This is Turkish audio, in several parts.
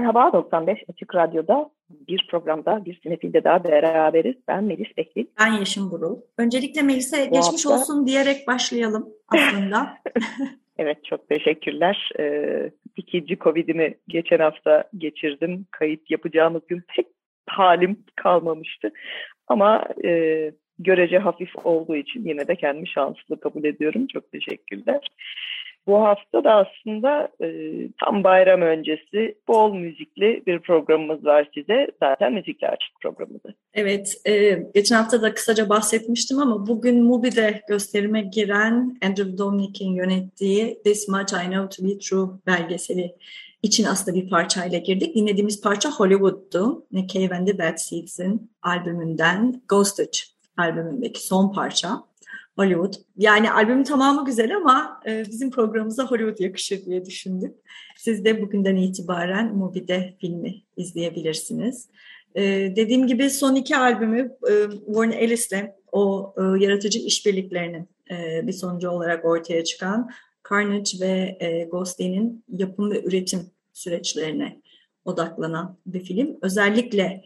Merhaba 95 Açık Radyo'da bir programda bir sinefilde daha beraberiz. Ben Melis Bekli. Ben Yeşim Burul. Öncelikle Melis'e geçmiş hafta... olsun diyerek başlayalım aslında. evet çok teşekkürler. Ee, ikinci Covid'imi geçen hafta geçirdim. Kayıt yapacağımız gün pek halim kalmamıştı. Ama e, görece hafif olduğu için yine de kendimi şanslı kabul ediyorum. Çok teşekkürler. Bu hafta da aslında e, tam bayram öncesi bol müzikli bir programımız var size. Zaten müzikle açık programımız. Evet, e, geçen hafta da kısaca bahsetmiştim ama bugün Mubi'de gösterime giren Andrew Dominik'in yönettiği This Much I Know To Be True belgeseli için aslında bir parçayla girdik. Dinlediğimiz parça Hollywood'du. Nick Cave and the Bad Seeds'in albümünden Ghostage albümündeki son parça. Hollywood. Yani albümün tamamı güzel ama e, bizim programımıza Hollywood yakışır diye düşündük. Siz de bugünden itibaren Mubi'de filmi izleyebilirsiniz. E, dediğim gibi son iki albümü e, Warren Ellis'le o e, yaratıcı işbirliklerinin e, bir sonucu olarak ortaya çıkan Carnage ve e, Ghostly'nin yapım ve üretim süreçlerine odaklanan bir film. Özellikle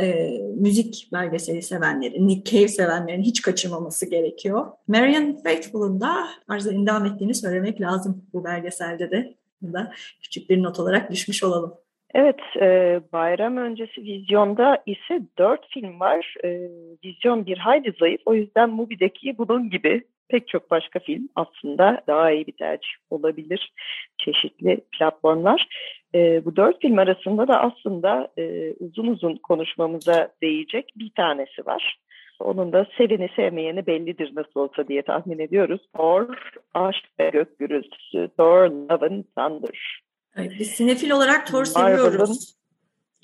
e, müzik belgeseli sevenlerin, Nick Cave sevenlerin hiç kaçırmaması gerekiyor. Marian Faithfull'un da arıza endam ettiğini söylemek lazım bu belgeselde de. Burada küçük bir not olarak düşmüş olalım. Evet, e, bayram öncesi vizyonda ise dört film var. E, vizyon bir hayli zayıf. O yüzden Mubi'deki bunun gibi pek çok başka film aslında daha iyi bir tercih olabilir. Çeşitli platformlar. E, bu dört film arasında da aslında e, uzun uzun konuşmamıza değecek bir tanesi var. Onun da seveni sevmeyeni bellidir nasıl olsa diye tahmin ediyoruz. Thor, Aşk ve Gök Gürültüsü, Thor, Love and Thunder. Evet, biz sinefil olarak Thor seviyoruz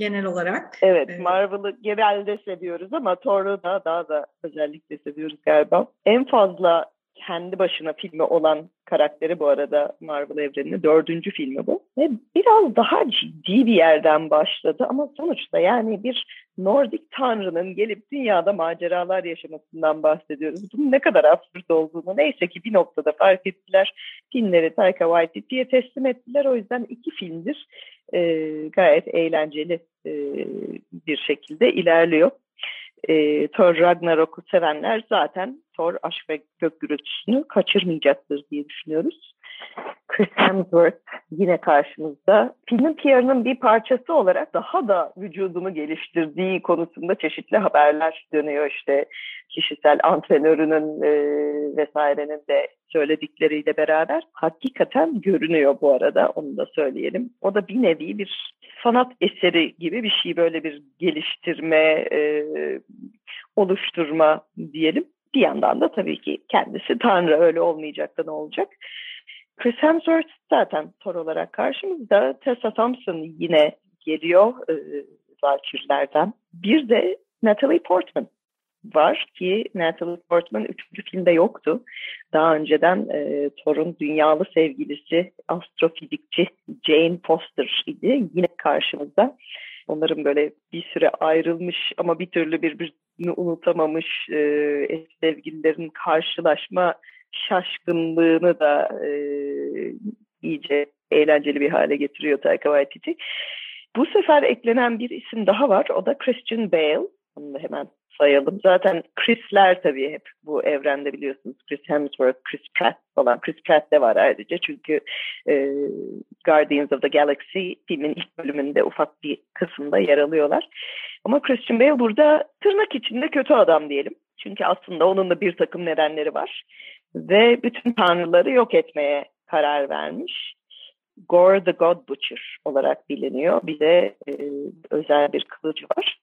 genel olarak. Evet, Marvel'ı genelde seviyoruz ama Thor'u da daha da özellikle seviyoruz galiba. En fazla kendi başına filmi olan karakteri bu arada Marvel evreninin dördüncü filmi bu. Ve biraz daha ciddi bir yerden başladı ama sonuçta yani bir Nordik tanrının gelip dünyada maceralar yaşamasından bahsediyoruz. Bunun ne kadar absürt olduğunu neyse ki bir noktada fark ettiler. Filmleri Taika Waititi'ye teslim ettiler. O yüzden iki filmdir e, gayet eğlenceli e, bir şekilde ilerliyor e, Thor Ragnarok'u sevenler zaten Thor Aşk ve Gök Gürültüsü'nü kaçırmayacaktır diye düşünüyoruz. Chris Hemsworth yine karşımızda. Filmin PR'ının bir parçası olarak daha da vücudunu geliştirdiği konusunda çeşitli haberler dönüyor işte kişisel antrenörünün e, vesairenin de söyledikleriyle beraber hakikaten görünüyor bu arada onu da söyleyelim. O da bir nevi bir sanat eseri gibi bir şey böyle bir geliştirme, e, oluşturma diyelim. Bir yandan da tabii ki kendisi Tanrı öyle olmayacak da ne olacak. Chris Hemsworth zaten Thor olarak karşımızda. Tessa Thompson yine geliyor e, Valkyrie'lerden. Bir de Natalie Portman var ki Natalie Portman üçüncü filmde yoktu. Daha önceden e, Thor'un dünyalı sevgilisi astrofizikçi Jane Foster idi. Yine karşımızda. Onların böyle bir süre ayrılmış ama bir türlü birbirini unutamamış e, sevgililerin karşılaşma şaşkınlığını da e, iyice eğlenceli bir hale getiriyor Taika Waititi. Bu sefer eklenen bir isim daha var. O da Christian Bale. Onu da hemen sayalım. Zaten Chris'ler tabii hep bu evrende biliyorsunuz. Chris Hemsworth, Chris Pratt falan. Chris Pratt de var ayrıca çünkü e, Guardians of the Galaxy filmin ilk bölümünde ufak bir kısımda yer alıyorlar. Ama Christian Bale burada tırnak içinde kötü adam diyelim. Çünkü aslında onun da bir takım nedenleri var. Ve bütün tanrıları yok etmeye karar vermiş. Gore the God Butcher olarak biliniyor. Bir de e, özel bir kılıcı var.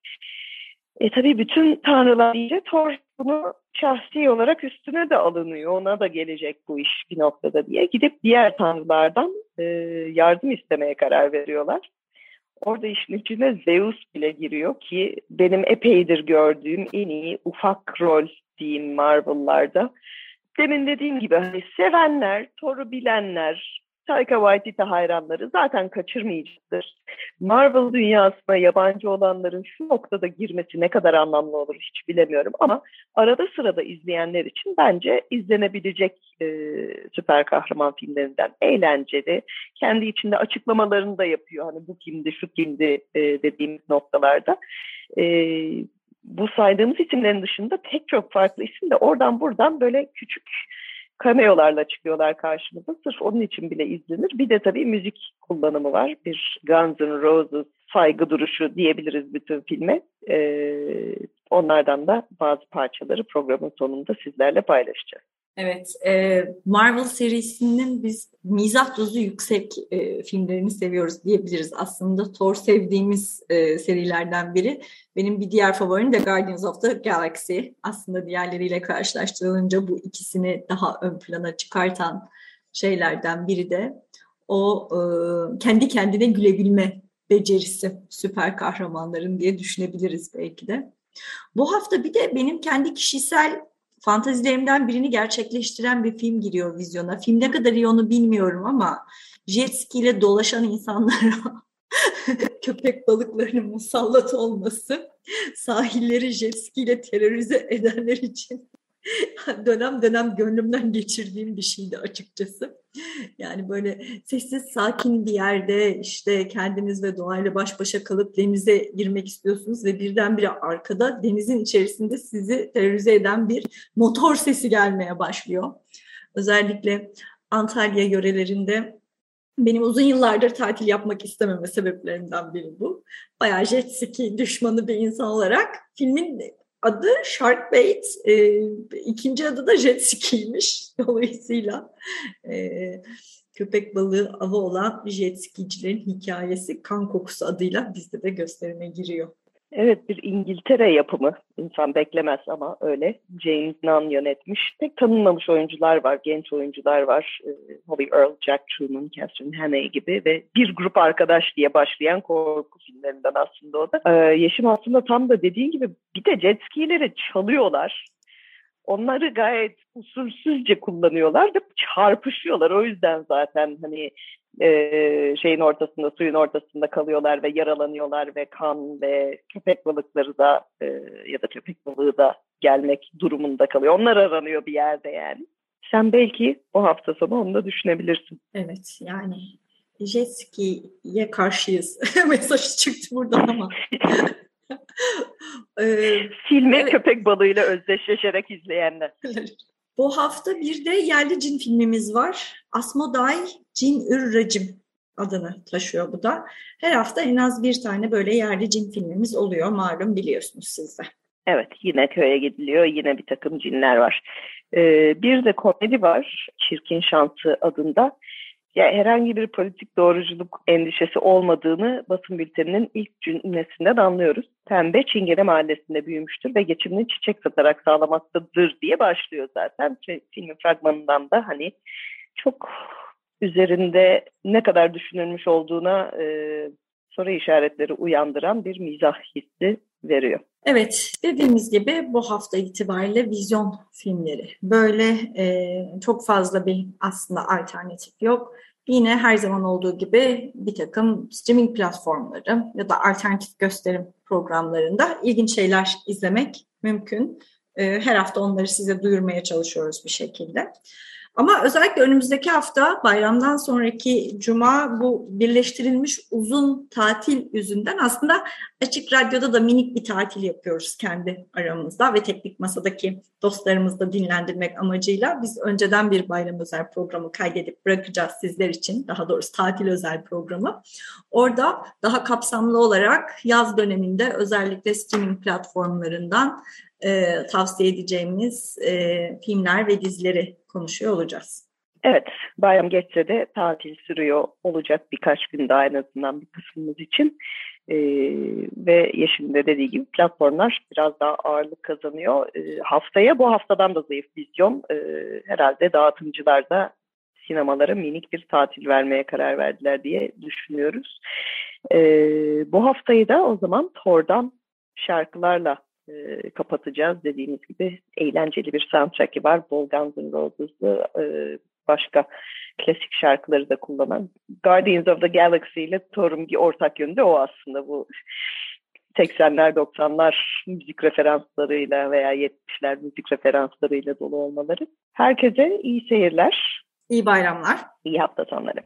E tabii bütün tanrılar deyince Thor bunu şahsi olarak üstüne de alınıyor. Ona da gelecek bu iş bir noktada diye. Gidip diğer tanrılardan e, yardım istemeye karar veriyorlar. Orada işin içine Zeus bile giriyor ki benim epeydir gördüğüm en iyi ufak rol diyeyim Marvel'larda. Demin dediğim gibi hani sevenler, Thor'u bilenler, Taika Waititi hayranları zaten kaçırmayacaktır. Marvel dünyasına yabancı olanların şu noktada girmesi ne kadar anlamlı olur hiç bilemiyorum ama arada sırada izleyenler için bence izlenebilecek e, süper kahraman filmlerinden eğlenceli. Kendi içinde açıklamalarını da yapıyor. Hani bu kimdi, şu kimdi e, dediğimiz noktalarda. E, bu saydığımız isimlerin dışında pek çok farklı isim de oradan buradan böyle küçük cameo'larla çıkıyorlar karşımıza. Sırf onun için bile izlenir. Bir de tabii müzik kullanımı var. Bir Guns N' Roses saygı duruşu diyebiliriz bütün filme. Ee, onlardan da bazı parçaları programın sonunda sizlerle paylaşacağız. Evet, Marvel serisinin biz mizah dozu yüksek filmlerini seviyoruz diyebiliriz. Aslında Thor sevdiğimiz serilerden biri. Benim bir diğer favorim de Guardians of the Galaxy. Aslında diğerleriyle karşılaştırılınca bu ikisini daha ön plana çıkartan şeylerden biri de o kendi kendine gülebilme becerisi süper kahramanların diye düşünebiliriz belki de. Bu hafta bir de benim kendi kişisel fantazilerimden birini gerçekleştiren bir film giriyor vizyona. Film ne kadar iyi onu bilmiyorum ama jet ski ile dolaşan insanlara köpek balıklarının musallat olması sahilleri jet ski ile terörize edenler için dönem dönem gönlümden geçirdiğim bir şeydi açıkçası. Yani böyle sessiz sakin bir yerde işte kendiniz ve doğayla baş başa kalıp denize girmek istiyorsunuz ve birdenbire arkada denizin içerisinde sizi terörize eden bir motor sesi gelmeye başlıyor. Özellikle Antalya yörelerinde benim uzun yıllardır tatil yapmak istememe sebeplerinden biri bu. Bayağı jet ski düşmanı bir insan olarak filmin adı Sharkbait, e, ikinci adı da jet ski'ymiş. Dolayısıyla e, köpek balığı avı olan jet skicilerin hikayesi Kan Kokusu adıyla bizde de gösterime giriyor. Evet bir İngiltere yapımı. İnsan beklemez ama öyle. James Nunn yönetmiş. Pek tanınmamış oyuncular var, genç oyuncular var. Ee, Holly Earl, Jack Truman, Catherine Hannay gibi ve bir grup arkadaş diye başlayan korku filmlerinden aslında o da. Ee, Yeşim aslında tam da dediğin gibi bir de jet skileri çalıyorlar. Onları gayet usulsüzce kullanıyorlar ve çarpışıyorlar. O yüzden zaten hani e, şeyin ortasında, suyun ortasında kalıyorlar ve yaralanıyorlar ve kan ve köpek balıkları da e, ya da köpek balığı da gelmek durumunda kalıyor. Onlar aranıyor bir yerde yani. Sen belki bu hafta sonu onu da düşünebilirsin. Evet yani jet ski'ye karşıyız. Mesaj çıktı buradan ama. ee, Filmi evet. köpek balığıyla özdeşleşerek izleyenler. Bu hafta bir de yerli cin filmimiz var. Asmoday Cin Ür adını taşıyor bu da. Her hafta en az bir tane böyle yerli cin filmimiz oluyor malum biliyorsunuz siz de. Evet yine köye gidiliyor yine bir takım cinler var. Ee, bir de komedi var Çirkin Şansı adında. Ya herhangi bir politik doğruculuk endişesi olmadığını basın bülteninin ilk cümlesinden anlıyoruz. Pembe Çingene mahallesinde büyümüştür ve geçimini çiçek satarak sağlamaktadır diye başlıyor zaten. Filmin fragmanından da hani çok üzerinde ne kadar düşünülmüş olduğuna e, soru işaretleri uyandıran bir mizah hissi veriyor. Evet, dediğimiz gibi bu hafta itibariyle vizyon filmleri. Böyle e, çok fazla bir aslında alternatif yok. Yine her zaman olduğu gibi bir takım streaming platformları ya da alternatif gösterim programlarında ilginç şeyler izlemek mümkün. E, her hafta onları size duyurmaya çalışıyoruz bir şekilde. Ama özellikle önümüzdeki hafta bayramdan sonraki cuma bu birleştirilmiş uzun tatil yüzünden aslında Açık Radyo'da da minik bir tatil yapıyoruz kendi aramızda ve teknik masadaki dostlarımızı da dinlendirmek amacıyla biz önceden bir bayram özel programı kaydedip bırakacağız sizler için. Daha doğrusu tatil özel programı. Orada daha kapsamlı olarak yaz döneminde özellikle streaming platformlarından e, tavsiye edeceğimiz e, filmler ve dizileri konuşuyor olacağız. Evet, bayram geçse de tatil sürüyor olacak birkaç gün daha en azından bir kısmımız için. Ee, ve Yeşil'in de dediği gibi platformlar biraz daha ağırlık kazanıyor. Ee, haftaya bu haftadan da zayıf vizyon. Ee, herhalde dağıtımcılar da sinemalara minik bir tatil vermeye karar verdiler diye düşünüyoruz. E, bu haftayı da o zaman Thor'dan şarkılarla e, kapatacağız. Dediğimiz gibi eğlenceli bir soundtrack'i var. Bol Guns N' Roses'lı e, başka klasik şarkıları da kullanan. Guardians of the Galaxy ile Thor'un bir ortak yönü de o aslında bu 80'ler 90'lar müzik referanslarıyla veya 70'ler müzik referanslarıyla dolu olmaları. Herkese iyi seyirler. İyi bayramlar. İyi hafta sonları.